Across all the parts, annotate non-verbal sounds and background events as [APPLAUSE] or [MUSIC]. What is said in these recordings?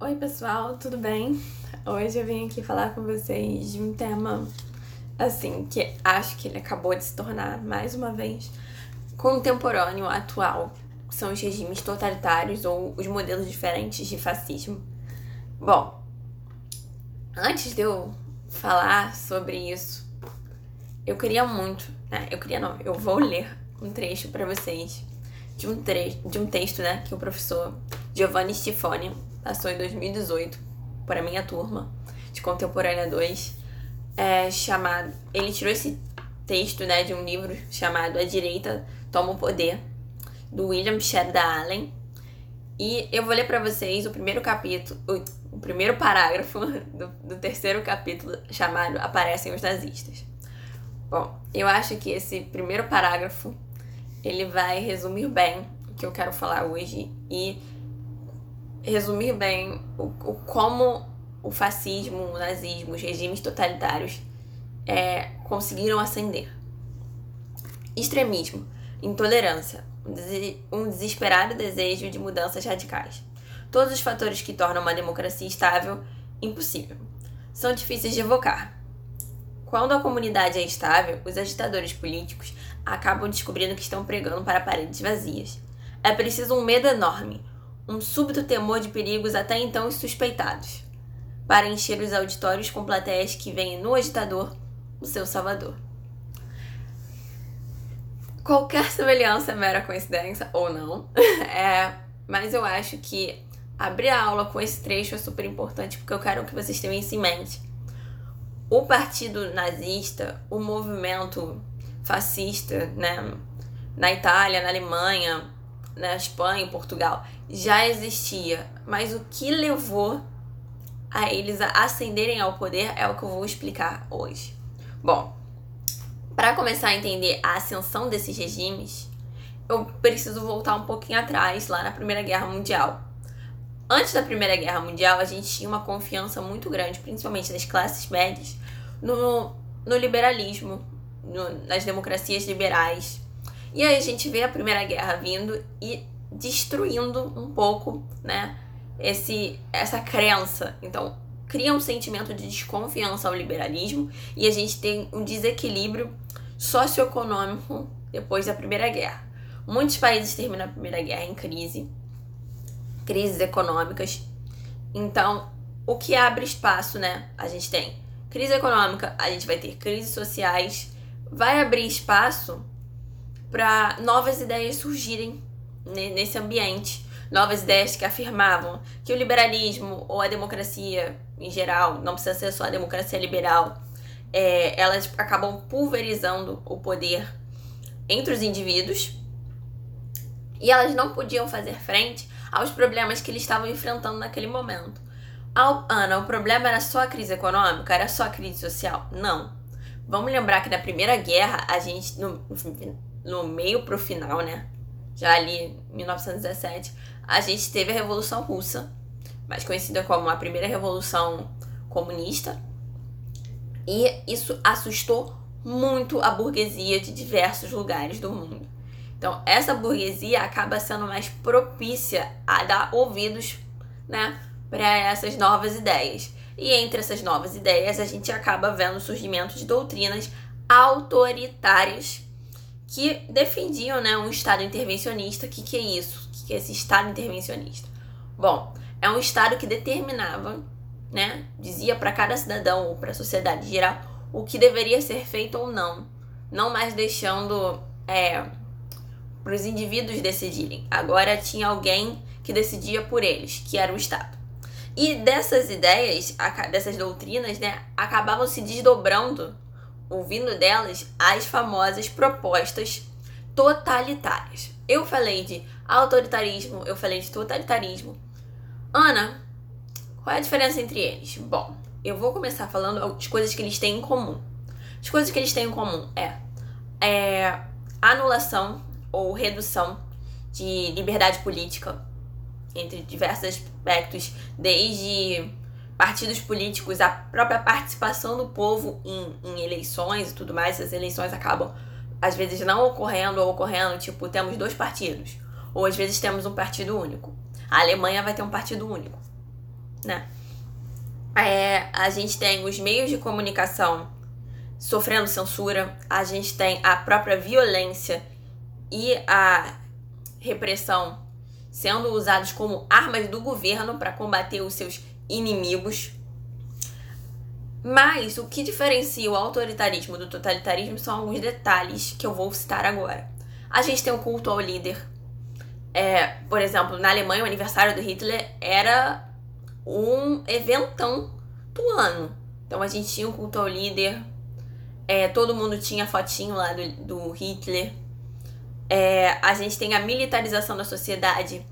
Oi, pessoal, tudo bem? Hoje eu vim aqui falar com vocês de um tema assim que acho que ele acabou de se tornar mais uma vez contemporâneo, atual. São os regimes totalitários ou os modelos diferentes de fascismo. Bom, antes de eu falar sobre isso, eu queria muito, né? Eu queria não, eu vou ler um trecho para vocês de um, tre de um texto, né, que o professor Giovanni Stifoni passou em 2018 para minha turma de Contemporânea 2, é, chamado. Ele tirou esse texto né, de um livro chamado A Direita Toma o Poder, do William Sheridan Allen. E eu vou ler para vocês o primeiro capítulo, o, o primeiro parágrafo [LAUGHS] do, do terceiro capítulo chamado Aparecem os Nazistas. Bom, eu acho que esse primeiro parágrafo ele vai resumir bem o que eu quero falar hoje e resumir bem o, o como o fascismo, o nazismo, os regimes totalitários é, conseguiram ascender. Extremismo, intolerância, um desesperado desejo de mudanças radicais. Todos os fatores que tornam uma democracia estável impossível. São difíceis de evocar. Quando a comunidade é estável, os agitadores políticos acabam descobrindo que estão pregando para paredes vazias. É preciso um medo enorme, um súbito temor de perigos até então suspeitados, para encher os auditórios com plateias que veem no agitador o seu salvador. Qualquer semelhança é mera coincidência, ou não, [LAUGHS] é, mas eu acho que abrir a aula com esse trecho é super importante porque eu quero que vocês tenham isso em mente. O partido nazista, o movimento fascista, né, na Itália, na Alemanha, na Espanha, em Portugal, já existia. Mas o que levou a eles a ascenderem ao poder é o que eu vou explicar hoje. Bom, para começar a entender a ascensão desses regimes, eu preciso voltar um pouquinho atrás, lá na Primeira Guerra Mundial. Antes da Primeira Guerra Mundial, a gente tinha uma confiança muito grande, principalmente das classes médias, no, no liberalismo, no, nas democracias liberais, e aí a gente vê a Primeira Guerra vindo e destruindo um pouco, né, esse, essa crença. Então, cria um sentimento de desconfiança ao liberalismo e a gente tem um desequilíbrio socioeconômico depois da Primeira Guerra. Muitos países terminam a Primeira Guerra em crise, crises econômicas. Então, o que abre espaço, né? A gente tem crise econômica, a gente vai ter crises sociais, vai abrir espaço para novas ideias surgirem nesse ambiente. Novas ideias que afirmavam que o liberalismo ou a democracia em geral, não precisa ser só a democracia liberal, é, elas acabam pulverizando o poder entre os indivíduos e elas não podiam fazer frente aos problemas que eles estavam enfrentando naquele momento. Ana, o problema era só a crise econômica? Era só a crise social? Não. Vamos lembrar que na Primeira Guerra, a gente, no, no meio pro final, né? Já ali, 1917, a gente teve a Revolução Russa, mais conhecida como a primeira Revolução Comunista. E isso assustou muito a burguesia de diversos lugares do mundo. Então, essa burguesia acaba sendo mais propícia a dar ouvidos, né, para essas novas ideias. E entre essas novas ideias, a gente acaba vendo o surgimento de doutrinas autoritárias que defendiam né, um Estado intervencionista. O que, que é isso? O que, que é esse Estado intervencionista? Bom, é um Estado que determinava, né, dizia para cada cidadão ou para a sociedade geral o que deveria ser feito ou não, não mais deixando é, para os indivíduos decidirem. Agora tinha alguém que decidia por eles, que era o Estado. E dessas ideias, dessas doutrinas, né, acabavam se desdobrando ouvindo delas as famosas propostas totalitárias. Eu falei de autoritarismo, eu falei de totalitarismo. Ana, qual é a diferença entre eles? Bom, eu vou começar falando as coisas que eles têm em comum. As coisas que eles têm em comum é, é anulação ou redução de liberdade política entre diversos aspectos, desde partidos políticos, a própria participação do povo em, em eleições e tudo mais, as eleições acabam às vezes não ocorrendo ou ocorrendo, tipo, temos dois partidos, ou às vezes temos um partido único. A Alemanha vai ter um partido único. né? É, a gente tem os meios de comunicação sofrendo censura, a gente tem a própria violência e a repressão sendo usados como armas do governo para combater os seus inimigos. Mas o que diferencia o autoritarismo do totalitarismo são alguns detalhes que eu vou citar agora. A gente tem o culto ao líder. É, por exemplo, na Alemanha, o aniversário do Hitler era um eventão do ano. Então a gente tinha o culto ao líder, é, todo mundo tinha fotinho lá do, do Hitler. É, a gente tem a militarização da sociedade.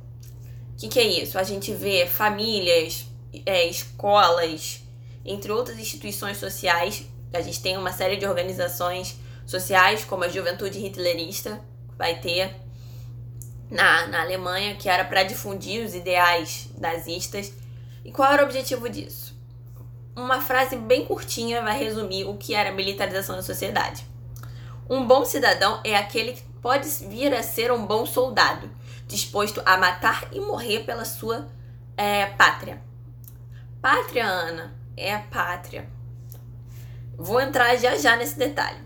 O que, que, é isso? A gente vê famílias, é, escolas, entre outras instituições sociais. A gente tem uma série de organizações sociais, como a Juventude Hitlerista, vai ter na, na Alemanha, que era para difundir os ideais nazistas. E qual era o objetivo disso? Uma frase bem curtinha vai resumir o que era a militarização da sociedade. Um bom cidadão é aquele que pode vir a ser um bom soldado, disposto a matar e morrer pela sua é, pátria. Pátria, Ana, é a pátria. Vou entrar já já nesse detalhe.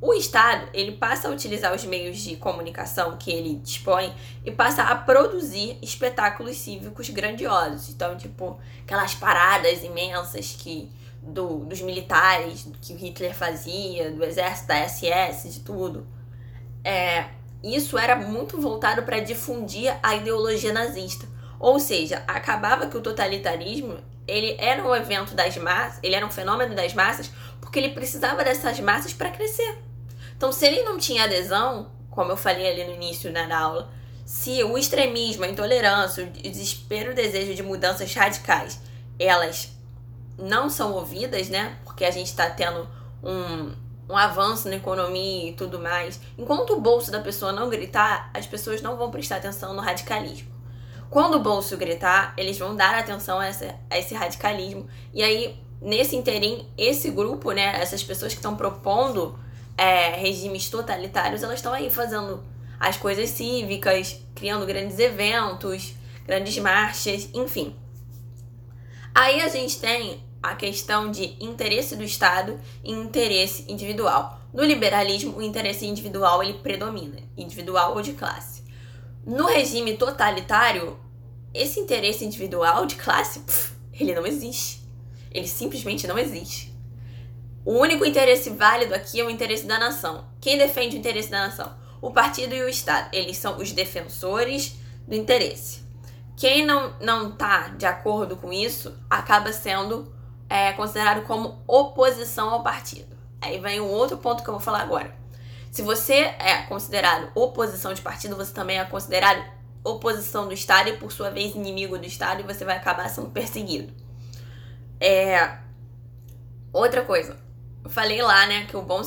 O Estado, ele passa a utilizar os meios de comunicação que ele dispõe e passa a produzir espetáculos cívicos grandiosos. Então, tipo, aquelas paradas imensas que do, dos militares que o Hitler fazia, do exército, da SS, de tudo. É, isso era muito voltado para difundir a ideologia nazista. Ou seja, acabava que o totalitarismo ele era um evento das massas, ele era um fenômeno das massas, porque ele precisava dessas massas para crescer. Então, se ele não tinha adesão, como eu falei ali no início né, da aula, se o extremismo, a intolerância, o desespero, o desejo de mudanças radicais, elas não são ouvidas, né? Porque a gente está tendo um, um avanço na economia e tudo mais. Enquanto o bolso da pessoa não gritar, as pessoas não vão prestar atenção no radicalismo. Quando o bolso gritar, eles vão dar atenção a, essa, a esse radicalismo. E aí, nesse interim, esse grupo, né? Essas pessoas que estão propondo é, regimes totalitários, elas estão aí fazendo as coisas cívicas, criando grandes eventos, grandes marchas, enfim. Aí a gente tem a questão de interesse do Estado e interesse individual. No liberalismo, o interesse individual ele predomina, individual ou de classe. No regime totalitário, esse interesse individual de classe, pff, ele não existe. Ele simplesmente não existe. O único interesse válido aqui é o interesse da nação. Quem defende o interesse da nação? O partido e o Estado. Eles são os defensores do interesse. Quem não, não tá de acordo com isso acaba sendo é, considerado como oposição ao partido. Aí vem um outro ponto que eu vou falar agora. Se você é considerado oposição de partido, você também é considerado oposição do Estado e, por sua vez, inimigo do Estado e você vai acabar sendo perseguido. É... Outra coisa, eu falei lá, né, que o bom,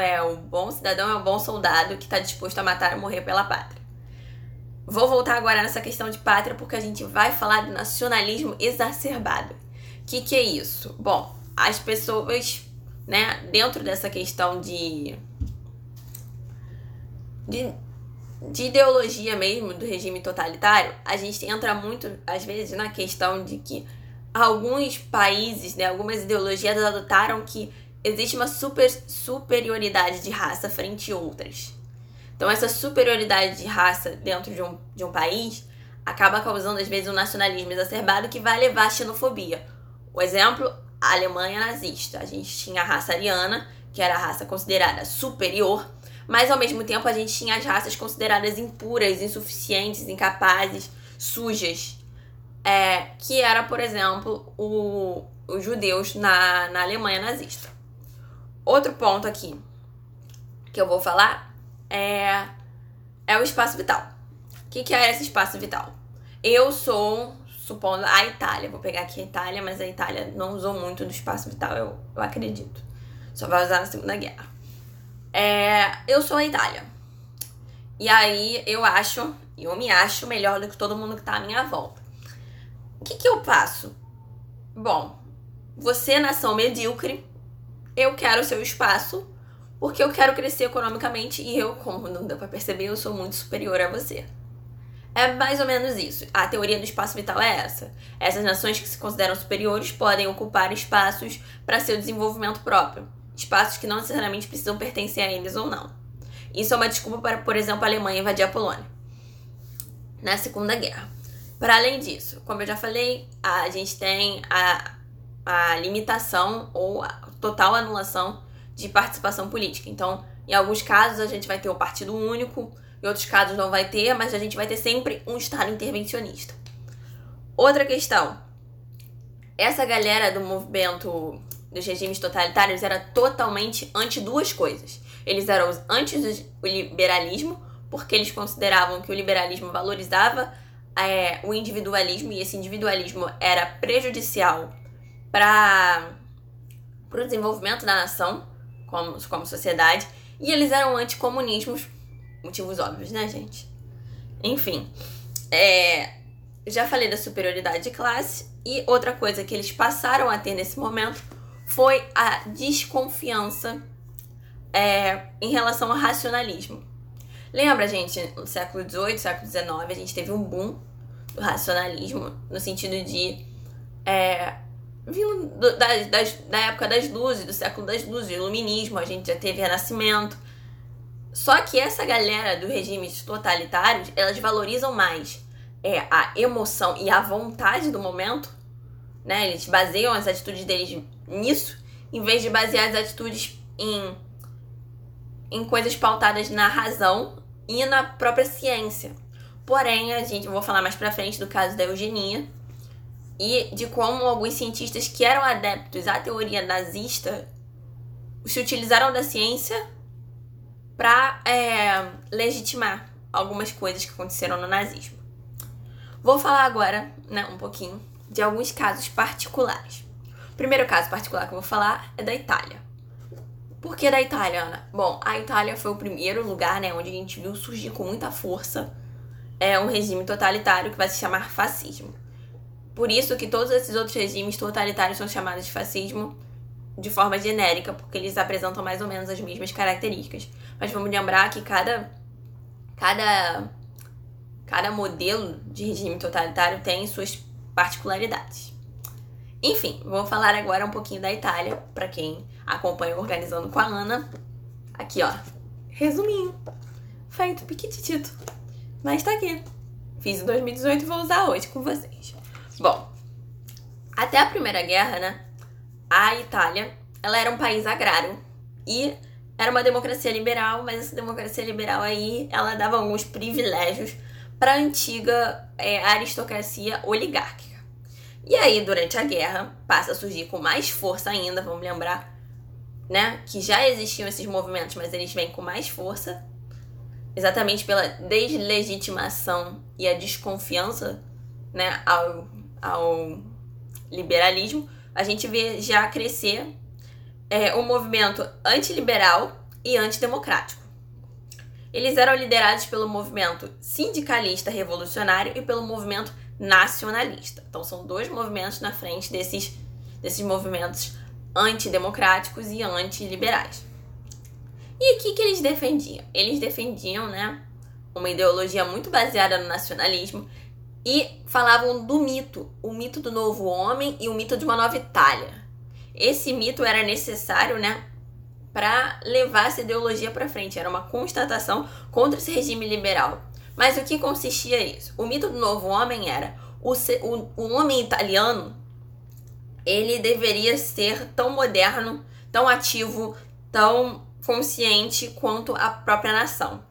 é, o bom cidadão é o bom soldado que está disposto a matar ou morrer pela pátria. Vou voltar agora nessa questão de pátria porque a gente vai falar do nacionalismo exacerbado. O que, que é isso? Bom, as pessoas, né, dentro dessa questão de, de, de ideologia mesmo do regime totalitário, a gente entra muito, às vezes, na questão de que alguns países, né, algumas ideologias adotaram que existe uma super superioridade de raça frente a outras. Então, essa superioridade de raça dentro de um, de um país acaba causando, às vezes, um nacionalismo exacerbado que vai levar à xenofobia. O exemplo, a Alemanha nazista. A gente tinha a raça ariana, que era a raça considerada superior, mas ao mesmo tempo a gente tinha as raças consideradas impuras, insuficientes, incapazes, sujas. É, que era, por exemplo, o, os judeus na, na Alemanha nazista. Outro ponto aqui que eu vou falar é, é o espaço vital. O que, que é esse espaço vital? Eu sou, supondo, a Itália. Vou pegar aqui a Itália, mas a Itália não usou muito do espaço vital, eu, eu acredito. Só vai usar na Segunda Guerra. É, eu sou a Itália. E aí eu acho, eu me acho melhor do que todo mundo que tá à minha volta. O que, que eu faço? Bom, você, nação medíocre, eu quero o seu espaço porque eu quero crescer economicamente e eu, como não deu para perceber, eu sou muito superior a você. É mais ou menos isso. A teoria do espaço vital é essa. Essas nações que se consideram superiores podem ocupar espaços para seu desenvolvimento próprio. Espaços que não necessariamente precisam pertencer a eles ou não. Isso é uma desculpa para, por exemplo, a Alemanha invadir a Polônia na Segunda Guerra. Para além disso, como eu já falei, a gente tem a, a limitação ou a total anulação de participação política. Então, em alguns casos, a gente vai ter o partido único, em outros casos não vai ter, mas a gente vai ter sempre um Estado intervencionista. Outra questão. Essa galera do movimento dos regimes totalitários era totalmente anti duas coisas. Eles eram anti o liberalismo, porque eles consideravam que o liberalismo valorizava é, o individualismo e esse individualismo era prejudicial para o desenvolvimento da nação como, como sociedade. E eles eram anticomunismos, motivos óbvios, né, gente? Enfim, é, já falei da superioridade de classe e outra coisa que eles passaram a ter nesse momento foi a desconfiança é, em relação ao racionalismo. Lembra, gente, no século XVIII, século XIX, a gente teve um boom do racionalismo, no sentido de. É, vindo do, da, das, da época das luzes, do século das luzes, iluminismo, a gente já teve renascimento. Só que essa galera dos regimes totalitários, elas valorizam mais é, a emoção e a vontade do momento, né? Eles baseiam as atitudes deles nisso, em vez de basear as atitudes em, em coisas pautadas na razão e na própria ciência. Porém, a gente, eu vou falar mais pra frente do caso da eugenia e de como alguns cientistas que eram adeptos à teoria nazista se utilizaram da ciência para é, legitimar algumas coisas que aconteceram no nazismo. Vou falar agora né, um pouquinho de alguns casos particulares. Primeiro caso particular que eu vou falar é da Itália. Por que da Itália, Ana? Bom, a Itália foi o primeiro lugar né, onde a gente viu surgir com muita força é um regime totalitário que vai se chamar fascismo. Por isso que todos esses outros regimes totalitários são chamados de fascismo de forma genérica, porque eles apresentam mais ou menos as mesmas características. Mas vamos lembrar que cada cada cada modelo de regime totalitário tem suas particularidades. Enfim, vou falar agora um pouquinho da Itália, para quem acompanha Organizando com a Ana. Aqui, ó. Resuminho. Feito piquititito. Mas tá aqui. Fiz em 2018 e vou usar hoje com vocês. Bom, até a Primeira Guerra, né? A Itália, ela era um país agrário e era uma democracia liberal, mas essa democracia liberal aí, ela dava alguns privilégios para antiga é, aristocracia oligárquica. E aí, durante a guerra, passa a surgir com mais força ainda, vamos lembrar, né, que já existiam esses movimentos, mas eles vêm com mais força, exatamente pela deslegitimação e a desconfiança, né, ao, ao liberalismo, a gente vê já crescer é, um movimento antiliberal e antidemocrático. Eles eram liderados pelo movimento sindicalista revolucionário e pelo movimento nacionalista. Então são dois movimentos na frente desses, desses movimentos antidemocráticos e antiliberais. E o que, que eles defendiam? Eles defendiam né, uma ideologia muito baseada no nacionalismo e falavam do mito, o mito do novo homem e o mito de uma nova Itália. Esse mito era necessário, né, para levar essa ideologia para frente. Era uma constatação contra esse regime liberal. Mas o que consistia isso? O mito do novo homem era o, o, o homem italiano ele deveria ser tão moderno, tão ativo, tão consciente quanto a própria nação.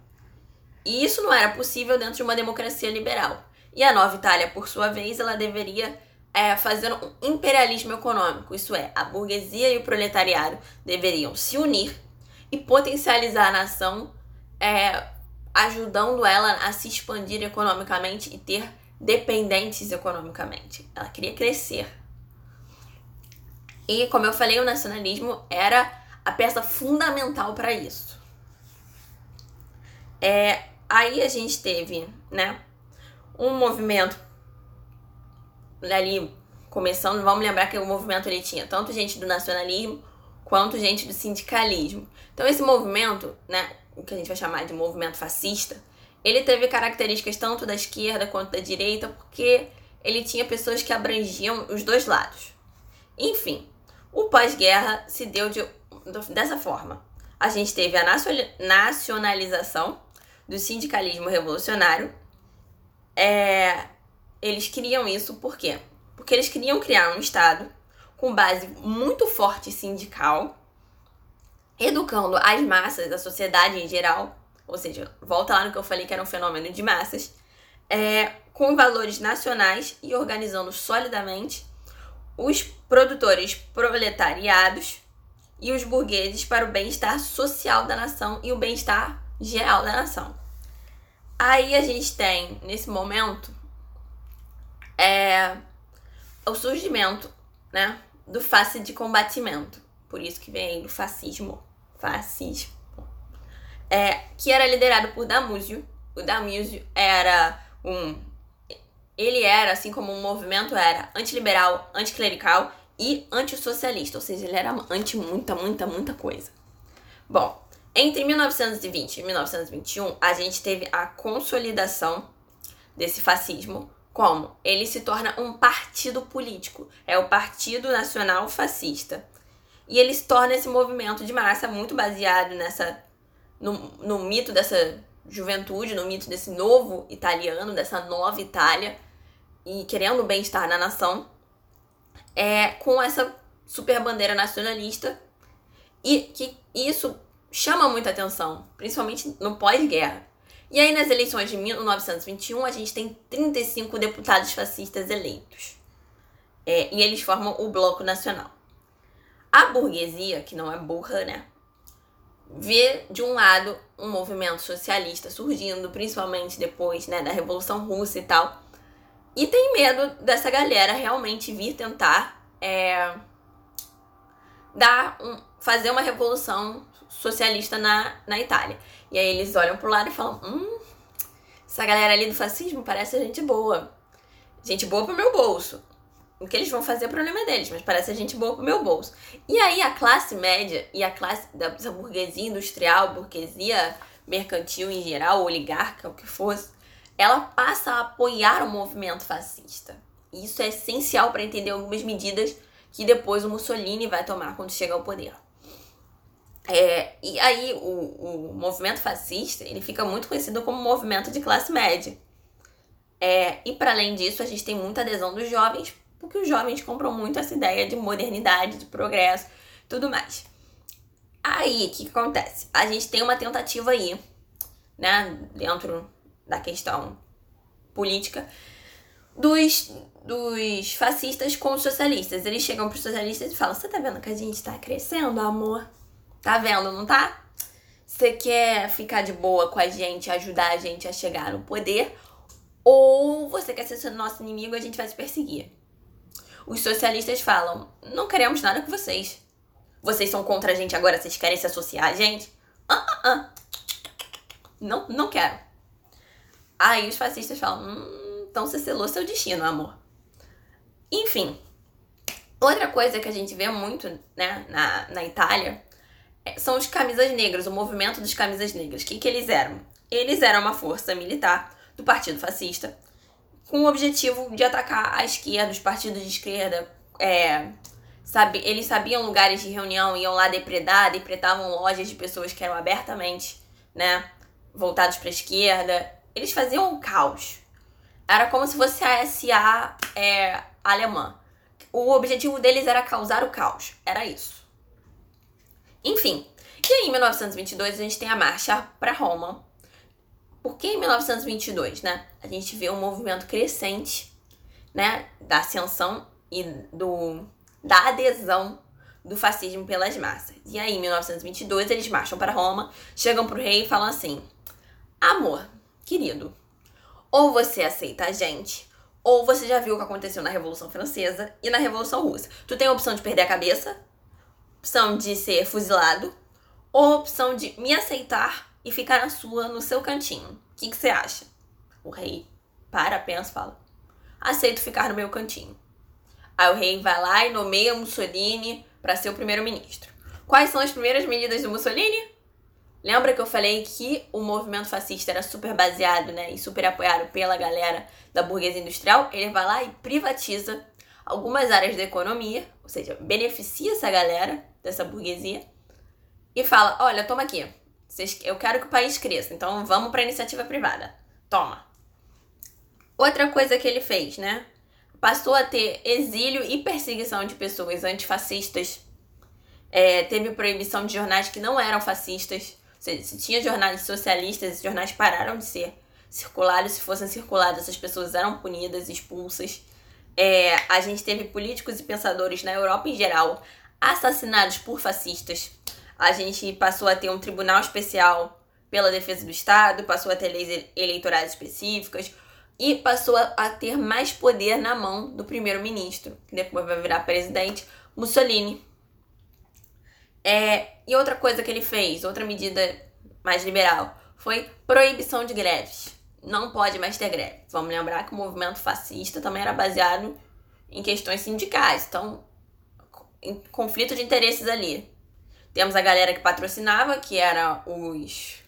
E isso não era possível dentro de uma democracia liberal. E a Nova Itália, por sua vez, ela deveria é, fazer um imperialismo econômico, isso é, a burguesia e o proletariado deveriam se unir e potencializar a nação é, ajudando ela a se expandir economicamente e ter dependentes economicamente. Ela queria crescer. E, como eu falei, o nacionalismo era a peça fundamental para isso. É, aí a gente teve, né, um movimento ali começando, vamos lembrar que o movimento ele tinha tanto gente do nacionalismo quanto gente do sindicalismo. Então esse movimento, né, o que a gente vai chamar de movimento fascista, ele teve características tanto da esquerda quanto da direita, porque ele tinha pessoas que abrangiam os dois lados. Enfim, o pós-guerra se deu de, dessa forma. A gente teve a nacionalização do sindicalismo revolucionário. É, eles queriam isso por quê? Porque eles queriam criar um Estado com base muito forte sindical, educando as massas, a sociedade em geral, ou seja, volta lá no que eu falei que era um fenômeno de massas, é, com valores nacionais e organizando solidamente os produtores proletariados e os burgueses para o bem-estar social da nação e o bem-estar geral da nação. Aí a gente tem, nesse momento, é, o surgimento né, do face de combatimento. Por isso que vem do fascismo. Fascismo. É, que era liderado por Damúzio. O Damúzio era um. Ele era, assim como o movimento era, antiliberal, anticlerical e antissocialista. Ou seja, ele era anti muita, muita, muita coisa. Bom, entre 1920 e 1921, a gente teve a consolidação desse fascismo como? Ele se torna um partido político. É o Partido Nacional Fascista. E ele se torna esse movimento de massa muito baseado nessa no, no mito dessa juventude, no mito desse novo italiano, dessa nova Itália, e querendo o bem-estar na nação, é, com essa super bandeira nacionalista, e que isso chama muita atenção, principalmente no pós-guerra. E aí, nas eleições de 1921, a gente tem 35 deputados fascistas eleitos. É, e eles formam o Bloco Nacional. A burguesia, que não é burra, né? Vê, de um lado, um movimento socialista surgindo, principalmente depois né, da Revolução Russa e tal. E tem medo dessa galera realmente vir tentar é, dar um, fazer uma revolução socialista na, na Itália. E aí eles olham pro lado e falam: hum, essa galera ali do fascismo parece gente boa. Gente boa pro meu bolso. O que eles vão fazer é problema deles, mas parece gente boa pro meu bolso. E aí a classe média e a classe da burguesia industrial, burguesia mercantil em geral, oligarca, o que fosse, ela passa a apoiar o movimento fascista. Isso é essencial para entender algumas medidas que depois o Mussolini vai tomar quando chega ao poder. É, e aí o, o movimento fascista ele fica muito conhecido como movimento de classe média. É, e para além disso, a gente tem muita adesão dos jovens, porque os jovens compram muito essa ideia de modernidade, de progresso, tudo mais. Aí, o que, que acontece? A gente tem uma tentativa aí, né, dentro da questão política, dos, dos fascistas com os socialistas. Eles chegam para os socialistas e falam: Você tá vendo que a gente tá crescendo, amor? Tá vendo, não tá? Você quer ficar de boa com a gente, ajudar a gente a chegar no poder, ou você quer ser nosso inimigo e a gente vai te perseguir. Os socialistas falam: não queremos nada com vocês. Vocês são contra a gente agora, vocês querem se associar a gente? Ah, ah, ah. Não, não quero. Aí os fascistas falam: hum, então você selou seu destino, amor. Enfim. Outra coisa que a gente vê muito né, na, na Itália é, são os camisas negras, o movimento dos camisas negras. O que, que eles eram? Eles eram uma força militar do Partido Fascista com o objetivo de atacar a esquerda, os partidos de esquerda. É, sabe, eles sabiam lugares de reunião, iam lá depredar, depredavam lojas de pessoas que eram abertamente né, voltados para a esquerda. Eles faziam um caos. Era como se fosse a SA é, alemã. O objetivo deles era causar o caos. Era isso. Enfim, e aí em 1922 a gente tem a marcha para Roma. Por que em 1922, né? A gente vê um movimento crescente, né, da ascensão e do da adesão do fascismo pelas massas. E aí em 1922 eles marcham para Roma, chegam pro rei e falam assim: "Amor, querido, ou você aceita a gente, ou você já viu o que aconteceu na Revolução Francesa e na Revolução Russa. Tu tem a opção de perder a cabeça opção de ser fuzilado ou opção de me aceitar e ficar na sua, no seu cantinho. O que, você acha? O rei para, pensa, fala: aceito ficar no meu cantinho. Aí o rei vai lá e nomeia Mussolini para ser o primeiro-ministro. Quais são as primeiras medidas do Mussolini? Lembra que eu falei que o movimento fascista era super baseado né, e super apoiado pela galera da burguesia industrial? Ele vai lá e privatiza algumas áreas da economia, ou seja, beneficia essa galera dessa burguesia e fala: olha, toma aqui, eu quero que o país cresça, então vamos para iniciativa privada. Toma. Outra coisa que ele fez, né? Passou a ter exílio e perseguição de pessoas antifascistas. É, teve proibição de jornais que não eram fascistas se, se tinha jornais socialistas, esses jornais pararam de ser circulados. Se fossem circulados, essas pessoas eram punidas, expulsas. É, a gente teve políticos e pensadores na Europa em geral assassinados por fascistas. A gente passou a ter um tribunal especial pela defesa do Estado, passou a ter leis eleitorais específicas e passou a ter mais poder na mão do primeiro-ministro, que depois vai virar presidente, Mussolini. É, e outra coisa que ele fez, outra medida mais liberal, foi proibição de greves. Não pode mais ter greve. Vamos lembrar que o movimento fascista também era baseado em questões sindicais. Então, conflito de interesses ali. Temos a galera que patrocinava, que era os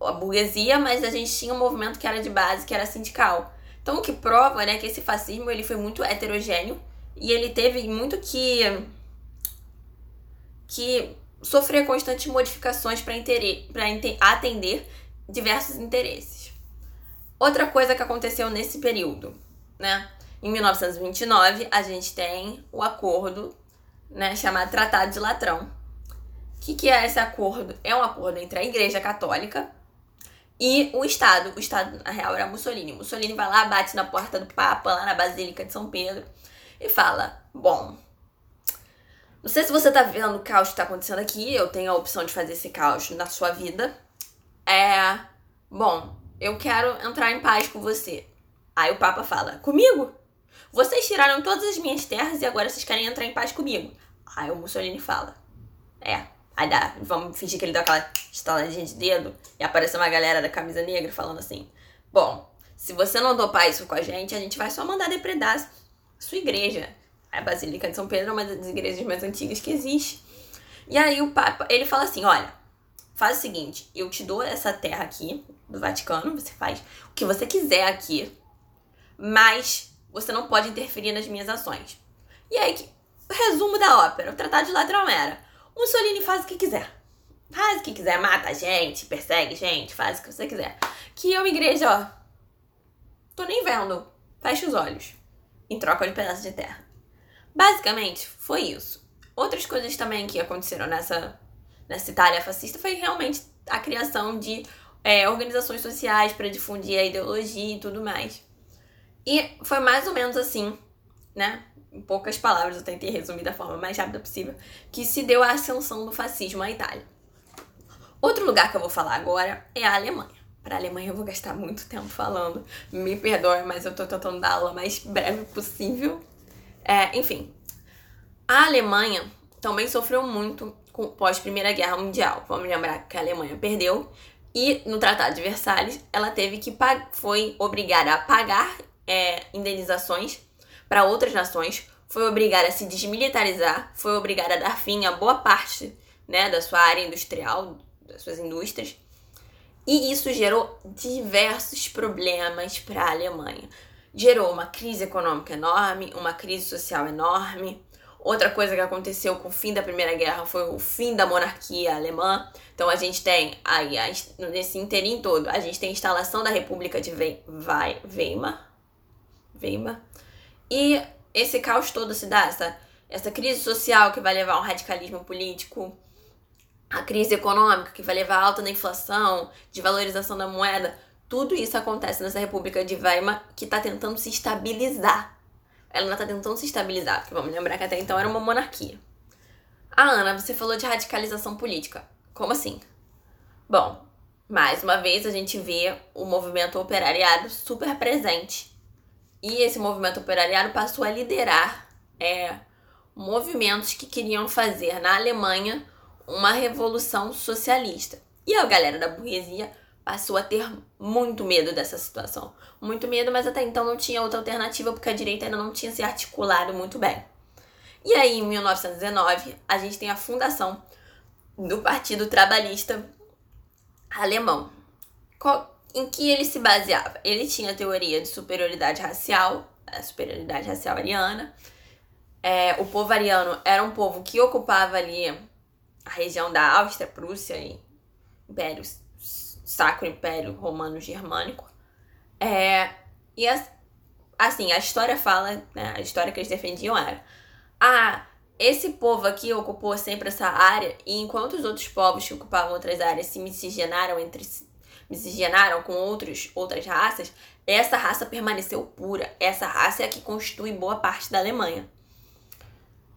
a burguesia, mas a gente tinha um movimento que era de base, que era sindical. Então, o que prova, né, que esse fascismo ele foi muito heterogêneo e ele teve muito que que sofrer constantes modificações para atender diversos interesses. Outra coisa que aconteceu nesse período, né? Em 1929, a gente tem o acordo, né, chamado Tratado de Latrão. O que, que é esse acordo? É um acordo entre a Igreja Católica e o Estado. O Estado, na real, era Mussolini. Mussolini vai lá, bate na porta do Papa, lá na Basílica de São Pedro, e fala: Bom, não sei se você tá vendo o caos que tá acontecendo aqui. Eu tenho a opção de fazer esse caos na sua vida. É. Bom, eu quero entrar em paz com você. Aí o Papa fala: Comigo? Vocês tiraram todas as minhas terras e agora vocês querem entrar em paz comigo. Aí o Mussolini fala: É. Aí dá, vamos fingir que ele dá aquela estaladinha de dedo e aparece uma galera da camisa negra falando assim: Bom, se você não topar isso com a gente, a gente vai só mandar depredar sua igreja. A Basílica de São Pedro é uma das igrejas mais antigas que existe. E aí o Papa, ele fala assim, olha, faz o seguinte, eu te dou essa terra aqui do Vaticano, você faz o que você quiser aqui, mas você não pode interferir nas minhas ações. E aí, resumo da ópera, o Tratado de era, Mussolini faz o que quiser. Faz o que quiser, mata a gente, persegue gente, faz o que você quiser. Que eu, igreja, ó, tô nem vendo. Fecha os olhos. Em troca de pedaço de terra. Basicamente, foi isso. Outras coisas também que aconteceram nessa, nessa Itália fascista foi realmente a criação de é, organizações sociais para difundir a ideologia e tudo mais. E foi mais ou menos assim, né? Em poucas palavras, eu tentei resumir da forma mais rápida possível, que se deu a ascensão do fascismo à Itália. Outro lugar que eu vou falar agora é a Alemanha. Para a Alemanha eu vou gastar muito tempo falando, me perdoe, mas eu tô tentando dar aula mais breve possível é, enfim, a Alemanha também sofreu muito com pós Primeira Guerra Mundial. Vamos lembrar que a Alemanha perdeu e no Tratado de Versalhes ela teve que foi obrigada a pagar é, indenizações para outras nações, foi obrigada a se desmilitarizar, foi obrigada a dar fim a boa parte né, da sua área industrial, das suas indústrias. E isso gerou diversos problemas para a Alemanha gerou uma crise econômica enorme, uma crise social enorme. Outra coisa que aconteceu com o fim da Primeira Guerra foi o fim da monarquia alemã. Então a gente tem aí nesse interim todo, a gente tem a instalação da República de Weimar, Weimar. E esse caos todo se dá, essa, essa crise social que vai levar a um radicalismo político, a crise econômica que vai levar a alta da inflação, desvalorização da moeda tudo isso acontece nessa República de Weimar que está tentando se estabilizar. Ela está tentando se estabilizar, porque vamos lembrar que até então era uma monarquia. Ah, Ana, você falou de radicalização política. Como assim? Bom, mais uma vez a gente vê o movimento operariado super presente. E esse movimento operariado passou a liderar é, movimentos que queriam fazer na Alemanha uma revolução socialista. E a galera da burguesia passou a ter muito medo dessa situação. Muito medo, mas até então não tinha outra alternativa porque a direita ainda não tinha se articulado muito bem. E aí, em 1919, a gente tem a fundação do Partido Trabalhista alemão. Em que ele se baseava? Ele tinha a teoria de superioridade racial, a superioridade racial ariana. É, o povo ariano era um povo que ocupava ali a região da Áustria, Prússia e Império Sacro Império Romano Germânico. É, e assim, a história fala, né, a história que eles defendiam era: ah, esse povo aqui ocupou sempre essa área, e enquanto os outros povos que ocupavam outras áreas se miscigenaram entre si, miscigenaram com outros, outras raças, essa raça permaneceu pura. Essa raça é a que constitui boa parte da Alemanha.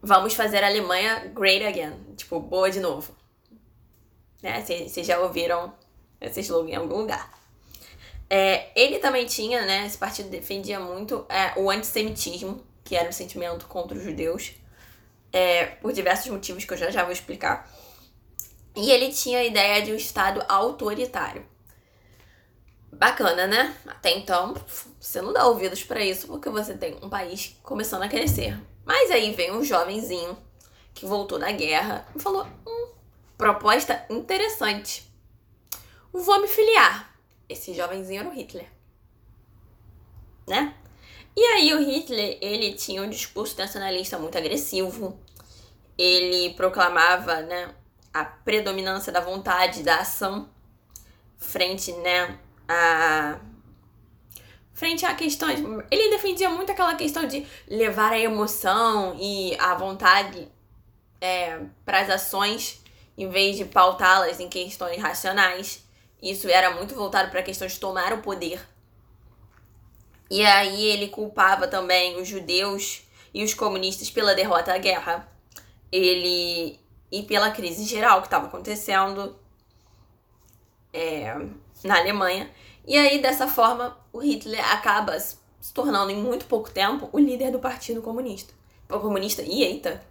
Vamos fazer a Alemanha great again. Tipo, boa de novo. Né? Vocês já ouviram esse slogan em algum lugar. É, ele também tinha, né? Esse partido defendia muito é, o antissemitismo, que era o sentimento contra os judeus, é, por diversos motivos que eu já já vou explicar. E ele tinha a ideia de um Estado autoritário. Bacana, né? Até então, você não dá ouvidos para isso porque você tem um país começando a crescer. Mas aí vem um jovenzinho que voltou da guerra e falou: hum, proposta interessante. Vou me filiar. Esse jovenzinho era o Hitler. Né? E aí o Hitler, ele tinha um discurso nacionalista muito agressivo. Ele proclamava, né, a predominância da vontade, da ação frente, né, a frente a questões, ele defendia muito aquela questão de levar a emoção e a vontade é, para as ações em vez de pautá-las em questões racionais. Isso era muito voltado para a questão de tomar o poder. E aí ele culpava também os judeus e os comunistas pela derrota da guerra. Ele e pela crise geral que estava acontecendo é, na Alemanha. E aí, dessa forma, o Hitler acaba se tornando, em muito pouco tempo, o líder do Partido Comunista. O comunista, e eita,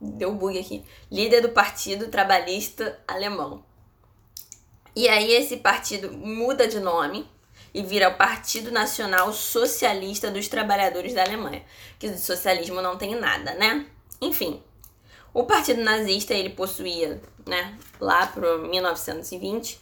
deu bug aqui. Líder do Partido Trabalhista Alemão. E aí, esse partido muda de nome e vira o Partido Nacional Socialista dos Trabalhadores da Alemanha. Que de socialismo não tem nada, né? Enfim, o Partido Nazista ele possuía, né, lá pro 1920,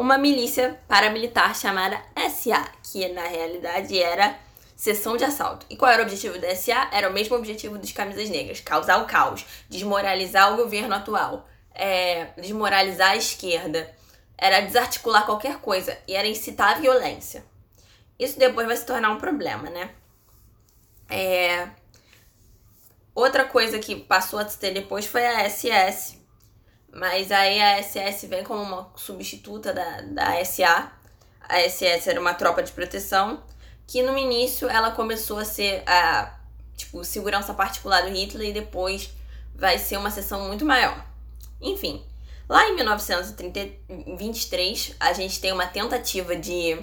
uma milícia paramilitar chamada SA, que na realidade era sessão de assalto. E qual era o objetivo da SA? Era o mesmo objetivo dos camisas negras: causar o caos, desmoralizar o governo atual, é, desmoralizar a esquerda, era desarticular qualquer coisa e era incitar a violência. Isso depois vai se tornar um problema, né? É... Outra coisa que passou a ter depois foi a SS, mas aí a SS vem como uma substituta da, da SA. A SS era uma tropa de proteção que no início ela começou a ser a tipo segurança particular do Hitler e depois vai ser uma seção muito maior. Enfim, lá em 1923 a gente tem uma tentativa de,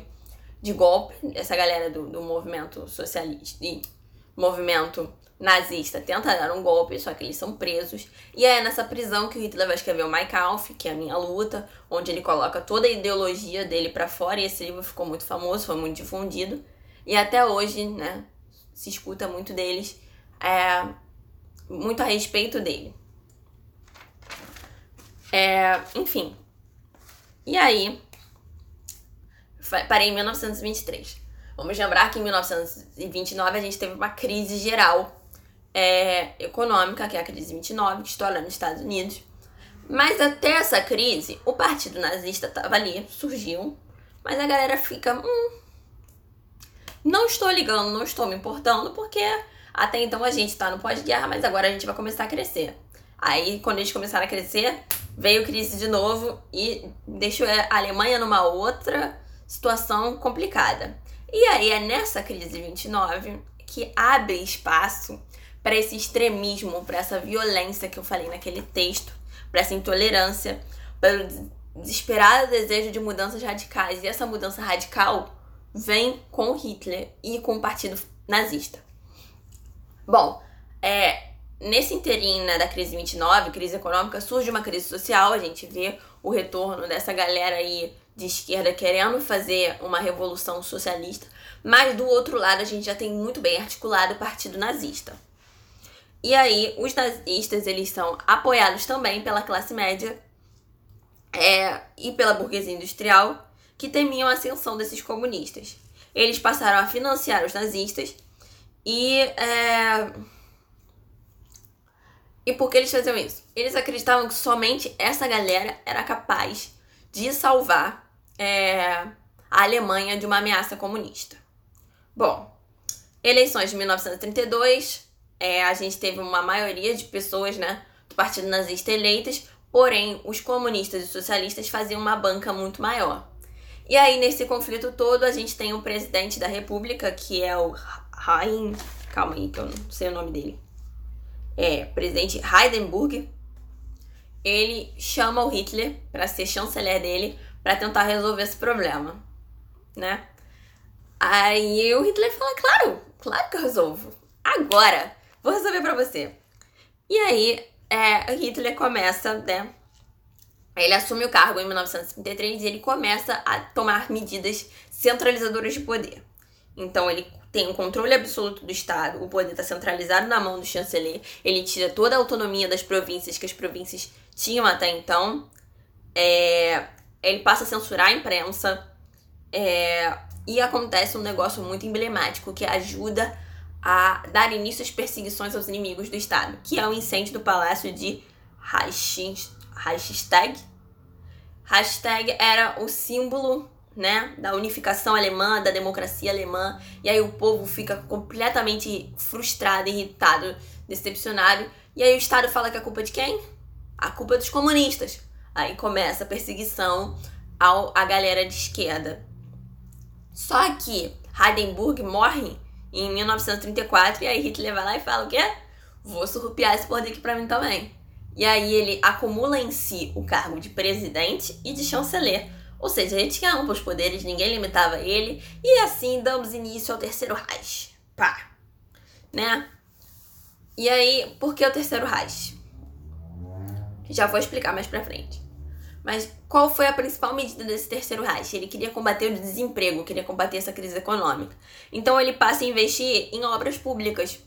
de golpe dessa galera do, do movimento socialista e movimento nazista tenta dar um golpe, só que eles são presos. E é nessa prisão que o Hitler vai escrever o Mein Kampf, que é a minha luta, onde ele coloca toda a ideologia dele para fora. E esse livro ficou muito famoso, foi muito difundido. E até hoje, né, se escuta muito deles, é, muito a respeito dele. É, enfim. E aí, parei em 1923. Vamos lembrar que em 1929 a gente teve uma crise geral é, econômica, que é a crise 29, que estoura nos Estados Unidos. Mas até essa crise, o partido nazista estava ali, surgiu, mas a galera fica. Hum, não estou ligando, não estou me importando, porque até então a gente está no pós-guerra, mas agora a gente vai começar a crescer. Aí, quando eles começaram a crescer, veio crise de novo e deixou a Alemanha numa outra situação complicada. E aí é nessa crise 29 que abre espaço para esse extremismo, para essa violência que eu falei naquele texto, para essa intolerância, para o desesperado desejo de mudanças radicais. E essa mudança radical vem com Hitler e com o partido nazista. Bom, é, nesse inteirinho né, da crise 29, crise econômica, surge uma crise social, a gente vê o retorno dessa galera aí de esquerda querendo fazer uma revolução socialista, mas do outro lado a gente já tem muito bem articulado o partido nazista. E aí, os nazistas, eles são apoiados também pela classe média é, e pela burguesia industrial, que temiam a ascensão desses comunistas. Eles passaram a financiar os nazistas e. É... E por que eles faziam isso? Eles acreditavam que somente essa galera era capaz de salvar é, a Alemanha de uma ameaça comunista. Bom, eleições de 1932, é, a gente teve uma maioria de pessoas né, do Partido Nazista eleitas, porém os comunistas e socialistas faziam uma banca muito maior. E aí, nesse conflito todo, a gente tem o presidente da República, que é o Hein. Calma aí, que eu não sei o nome dele. É, presidente Heidenburg. Ele chama o Hitler para ser chanceler dele para tentar resolver esse problema, né? Aí o Hitler fala: Claro, claro que eu resolvo. Agora, vou resolver para você. E aí, é, Hitler começa, né? Ele assume o cargo em 1933 e ele começa a tomar medidas centralizadoras de poder. Então, ele tem o um controle absoluto do Estado, o poder está centralizado na mão do chanceler, ele tira toda a autonomia das províncias que as províncias tinham até então, é, ele passa a censurar a imprensa, é, e acontece um negócio muito emblemático que ajuda a dar início às perseguições aos inimigos do Estado, que é o incêndio do palácio de Reichstag. Hashtag era o símbolo né, da unificação alemã, da democracia alemã, e aí o povo fica completamente frustrado, irritado, decepcionado, e aí o Estado fala que a culpa é de quem? A culpa é dos comunistas. Aí começa a perseguição ao, à galera de esquerda. Só que Hindenburg morre em 1934 e aí Hitler vai lá e fala o quê? Vou surrupiar esse poder aqui pra mim também. E aí ele acumula em si o cargo de presidente e de chanceler. Ou seja, ele tinha amplos poderes, ninguém limitava ele. E assim damos início ao terceiro Reich. Pá. Né? E aí, por que o terceiro Reich? Já vou explicar mais pra frente. Mas qual foi a principal medida desse terceiro Reich? Ele queria combater o desemprego, queria combater essa crise econômica. Então ele passa a investir em obras públicas.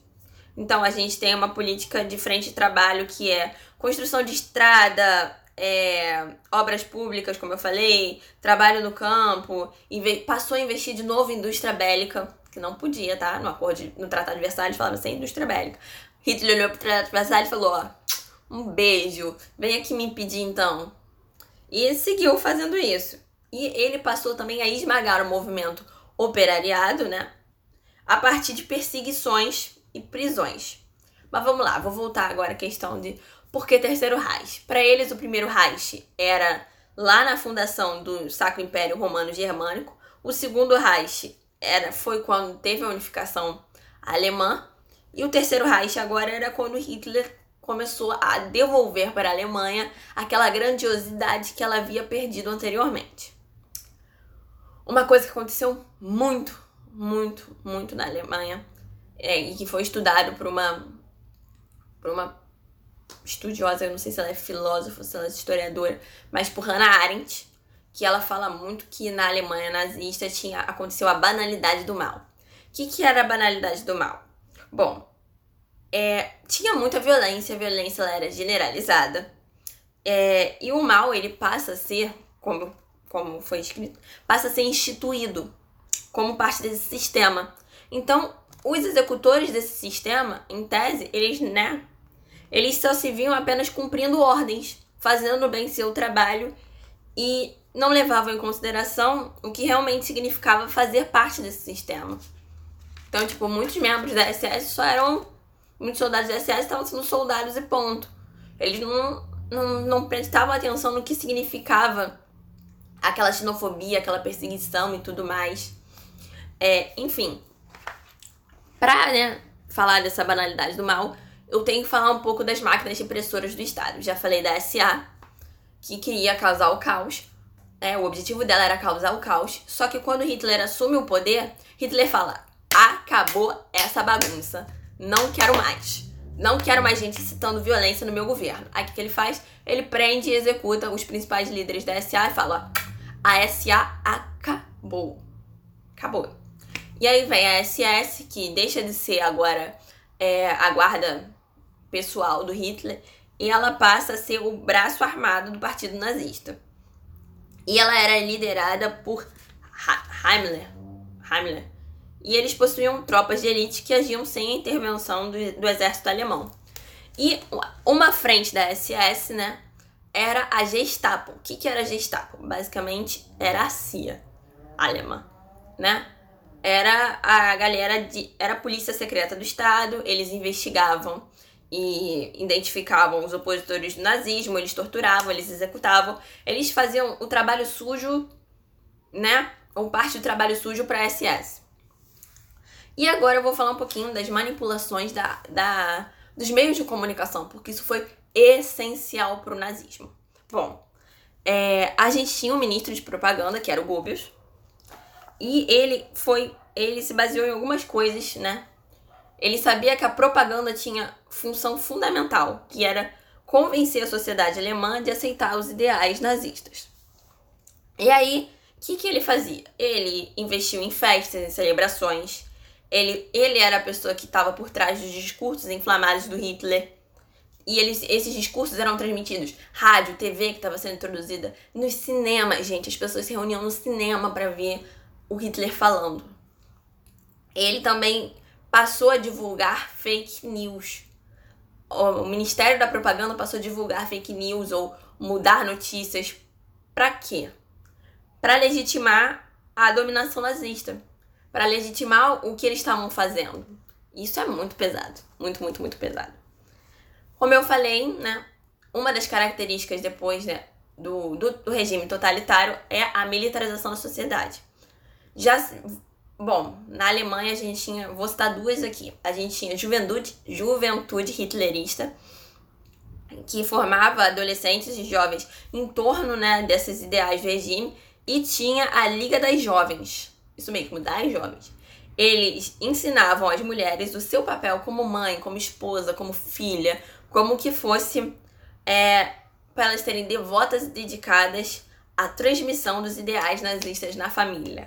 Então a gente tem uma política de frente de trabalho que é construção de estrada, é, obras públicas, como eu falei, trabalho no campo, passou a investir de novo em indústria bélica, que não podia, tá? No acordo, no Tratado de Versalhes falava sem indústria bélica. Hitler olhou pro Tratado de Versalhes e falou, ó, um beijo, vem aqui me impedir então. E seguiu fazendo isso. E ele passou também a esmagar o movimento operariado, né? A partir de perseguições e prisões. Mas vamos lá, vou voltar agora à questão de por que Terceiro Reich. Para eles, o primeiro Reich era lá na fundação do Sacro Império Romano Germânico. O segundo Reich era, foi quando teve a unificação alemã. E o terceiro Reich agora era quando Hitler começou a devolver para a Alemanha aquela grandiosidade que ela havia perdido anteriormente. Uma coisa que aconteceu muito, muito, muito na Alemanha é, e que foi estudado por uma, por uma estudiosa, eu não sei se ela é filósofa, se ela é historiadora, mas por Hannah Arendt, que ela fala muito que na Alemanha nazista tinha aconteceu a banalidade do mal. O que, que era a banalidade do mal? Bom, é, tinha muita violência, a violência era generalizada. É, e o mal, ele passa a ser, como, como foi escrito, passa a ser instituído como parte desse sistema. Então, os executores desse sistema, em tese, eles, né, eles só se viam apenas cumprindo ordens, fazendo bem seu trabalho e não levavam em consideração o que realmente significava fazer parte desse sistema. Então, tipo, muitos membros da SS só eram muitos soldados da SS estavam sendo soldados e ponto. Eles não, não, não prestavam atenção no que significava aquela xenofobia, aquela perseguição e tudo mais. É, enfim, pra né, falar dessa banalidade do mal, eu tenho que falar um pouco das máquinas repressoras do Estado. Já falei da SA, que queria causar o caos. É, o objetivo dela era causar o caos. Só que quando Hitler assume o poder, Hitler fala: acabou essa bagunça não quero mais. Não quero mais gente citando violência no meu governo. Aí o que, que ele faz? Ele prende e executa os principais líderes da SA e fala: ó, a SA acabou. Acabou. E aí vem a SS, que deixa de ser agora é, a guarda pessoal do Hitler, e ela passa a ser o braço armado do partido nazista. E ela era liderada por Heimler. Heimler. E eles possuíam tropas de elite que agiam sem a intervenção do, do exército alemão. E uma frente da SS, né, era a Gestapo. O que, que era a Gestapo? Basicamente, era a CIA alemã, né? Era a galera de. Era a polícia secreta do Estado, eles investigavam e identificavam os opositores do nazismo, eles torturavam, eles executavam, eles faziam o trabalho sujo, né? Ou parte do trabalho sujo para a SS. E agora eu vou falar um pouquinho das manipulações da, da, dos meios de comunicação, porque isso foi essencial para o nazismo. Bom, é, a gente tinha um ministro de propaganda, que era o Goebbels, e ele foi. Ele se baseou em algumas coisas, né? Ele sabia que a propaganda tinha função fundamental, que era convencer a sociedade alemã de aceitar os ideais nazistas. E aí, o que, que ele fazia? Ele investiu em festas, em celebrações. Ele, ele era a pessoa que estava por trás dos discursos inflamados do Hitler. E eles, esses discursos eram transmitidos rádio, TV que estava sendo introduzida, nos cinemas, gente. As pessoas se reuniam no cinema para ver o Hitler falando. Ele também passou a divulgar fake news. O Ministério da Propaganda passou a divulgar fake news ou mudar notícias. Para quê? Para legitimar a dominação nazista. Para legitimar o que eles estavam fazendo. Isso é muito pesado. Muito, muito, muito pesado. Como eu falei, né? Uma das características depois né, do, do, do regime totalitário é a militarização da sociedade. Já Bom, na Alemanha a gente tinha, vou citar duas aqui. A gente tinha Juventude, Juventude Hitlerista, que formava adolescentes e jovens em torno né, desses ideais do regime, e tinha a Liga das Jovens, isso mesmo, das jovens. Eles ensinavam às mulheres o seu papel como mãe, como esposa, como filha, como que fosse é, para elas serem devotas e dedicadas à transmissão dos ideais nazistas na família.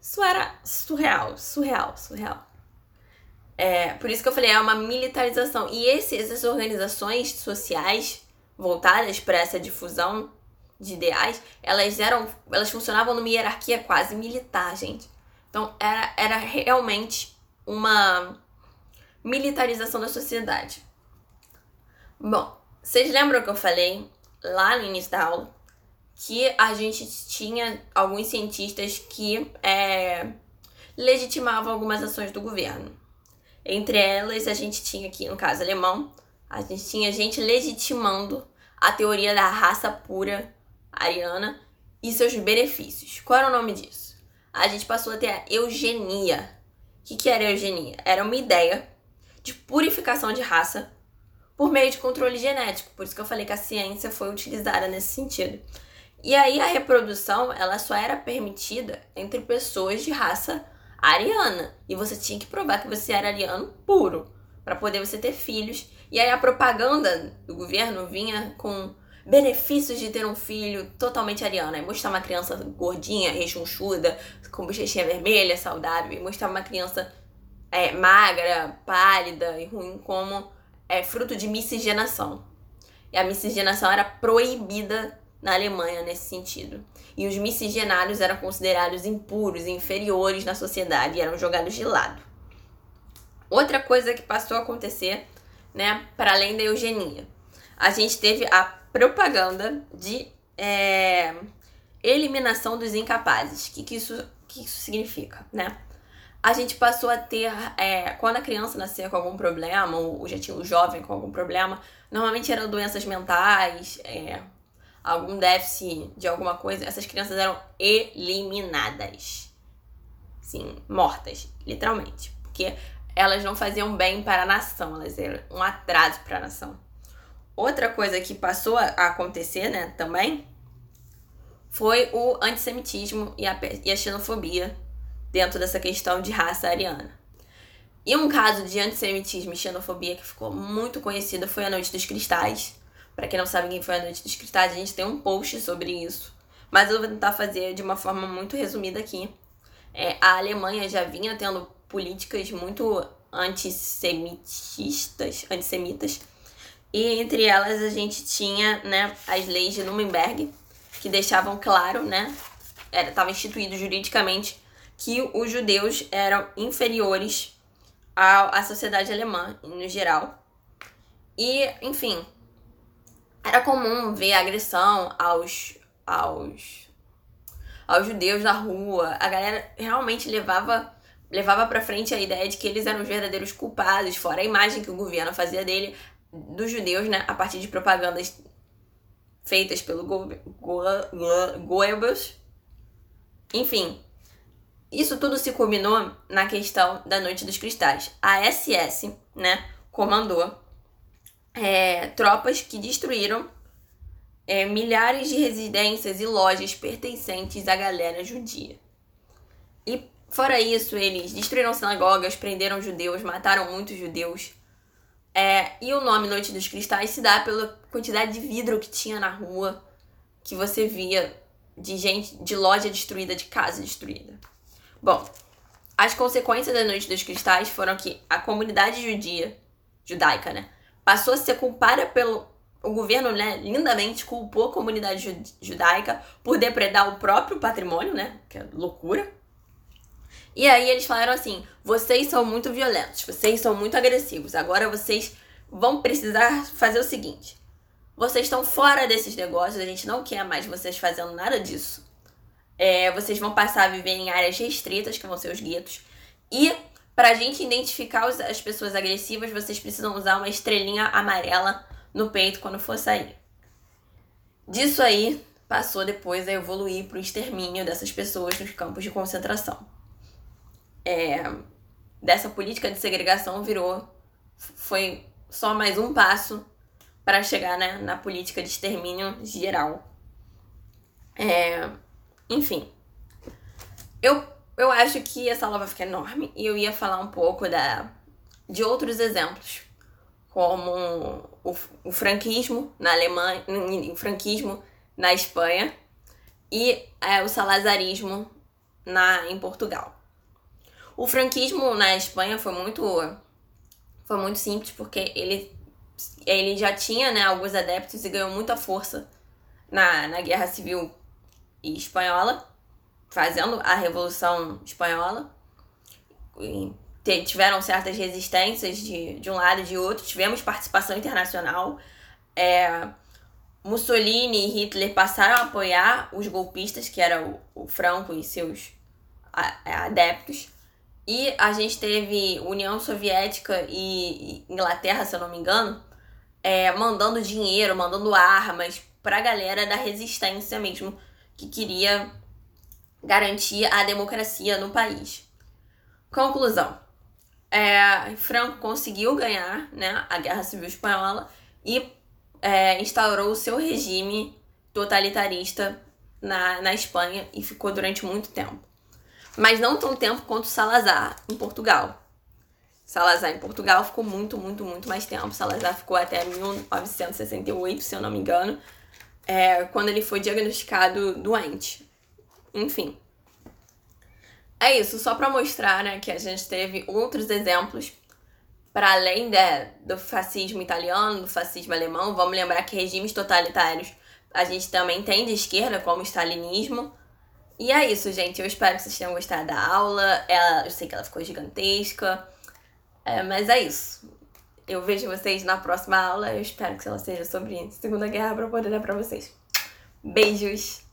Isso era surreal, surreal, surreal. É, por isso que eu falei, é uma militarização. E essas organizações sociais voltadas para essa difusão de ideais, elas eram, elas funcionavam numa hierarquia quase militar, gente. Então era, era realmente uma militarização da sociedade. Bom, vocês lembram que eu falei lá no início da aula que a gente tinha alguns cientistas que é, legitimavam algumas ações do governo. Entre elas, a gente tinha aqui, no caso alemão, a gente tinha gente legitimando a teoria da raça pura ariana e seus benefícios. Qual era o nome disso? A gente passou a ter a eugenia. O que, que era a eugenia? Era uma ideia de purificação de raça por meio de controle genético. Por isso que eu falei que a ciência foi utilizada nesse sentido. E aí a reprodução, ela só era permitida entre pessoas de raça ariana. E você tinha que provar que você era ariano puro para poder você ter filhos. E aí a propaganda do governo vinha com benefícios de ter um filho totalmente ariano. Aí mostrar uma criança gordinha, rechonchuda, com bochechinha vermelha, saudável, e mostrar uma criança é, magra, pálida e ruim como é, fruto de miscigenação. E a miscigenação era proibida na Alemanha nesse sentido. E os miscigenários eram considerados impuros inferiores na sociedade e eram jogados de lado. Outra coisa que passou a acontecer, né, para além da eugenia, a gente teve a propaganda de é, eliminação dos incapazes. O que, que, isso, que isso significa, né? A gente passou a ter, é, quando a criança nascia com algum problema, ou já tinha um jovem com algum problema, normalmente eram doenças mentais, é, algum déficit de alguma coisa, essas crianças eram eliminadas. Sim, mortas, literalmente. Porque elas não faziam bem para a nação, elas eram um atraso para a nação. Outra coisa que passou a acontecer, né, também, foi o antissemitismo e a, e a xenofobia dentro dessa questão de raça ariana. E um caso de antissemitismo e xenofobia que ficou muito conhecido foi a Noite dos Cristais, para quem não sabe quem foi a Noite dos Cristais, a gente tem um post sobre isso. Mas eu vou tentar fazer de uma forma muito resumida aqui. É, a Alemanha já vinha tendo políticas muito antissemitistas, antissemitas. E entre elas a gente tinha né, as leis de Nuremberg, que deixavam claro, né? Estava instituído juridicamente que os judeus eram inferiores à, à sociedade alemã no geral. E, enfim, era comum ver agressão aos, aos, aos judeus na rua. A galera realmente levava levava para frente a ideia de que eles eram os verdadeiros culpados, fora a imagem que o governo fazia dele dos judeus, né, a partir de propagandas feitas pelo Goebbels. Enfim, isso tudo se culminou na questão da Noite dos Cristais. A SS, né, comandou é, tropas que destruíram é, milhares de residências e lojas pertencentes à galera judia. E fora isso, eles destruíram sinagogas, prenderam judeus, mataram muitos judeus. É, e o nome Noite dos Cristais se dá pela quantidade de vidro que tinha na rua, que você via de gente, de loja destruída, de casa destruída. Bom, as consequências da Noite dos Cristais foram que a comunidade judia, judaica, né, passou a ser culpada pelo o governo, né, lindamente culpou a comunidade judaica por depredar o próprio patrimônio, né, que é loucura. E aí eles falaram assim: "Vocês são muito violentos, vocês são muito agressivos. Agora vocês vão precisar fazer o seguinte: vocês estão fora desses negócios, a gente não quer mais vocês fazendo nada disso. É, vocês vão passar a viver em áreas restritas, que vão ser os guetos. E para a gente identificar as pessoas agressivas, vocês precisam usar uma estrelinha amarela no peito quando for sair. Disso aí, passou depois a evoluir para o extermínio dessas pessoas nos campos de concentração. É, dessa política de segregação virou. Foi só mais um passo para chegar né, na política de extermínio geral. É, enfim. Eu, eu acho que essa aula vai ficar enorme e eu ia falar um pouco da, de outros exemplos, como o, o franquismo na Alemanha, o franquismo na Espanha e é, o salazarismo na, em Portugal. O franquismo na Espanha foi muito foi muito simples porque ele ele já tinha né, alguns adeptos e ganhou muita força na, na Guerra Civil espanhola, fazendo a Revolução Espanhola. E tiveram certas resistências de, de um lado e de outro, tivemos participação internacional. É, Mussolini e Hitler passaram a apoiar os golpistas, que era o, o Franco e seus adeptos. E a gente teve União Soviética e Inglaterra, se eu não me engano, é, mandando dinheiro, mandando armas pra galera da resistência mesmo que queria garantir a democracia no país. Conclusão. É, Franco conseguiu ganhar né, a Guerra Civil Espanhola e é, instaurou o seu regime totalitarista na, na Espanha e ficou durante muito tempo. Mas não tão tempo quanto Salazar em Portugal. Salazar em Portugal ficou muito, muito, muito mais tempo. Salazar ficou até 1968, se eu não me engano é, quando ele foi diagnosticado doente. Enfim. É isso, só para mostrar né, que a gente teve outros exemplos para além de, do fascismo italiano, do fascismo alemão. Vamos lembrar que regimes totalitários a gente também tem de esquerda, como o stalinismo. E é isso, gente. Eu espero que vocês tenham gostado da aula. Ela, eu sei que ela ficou gigantesca. É, mas é isso. Eu vejo vocês na próxima aula. Eu espero que ela seja sobre Segunda Guerra para poder dar para vocês. Beijos!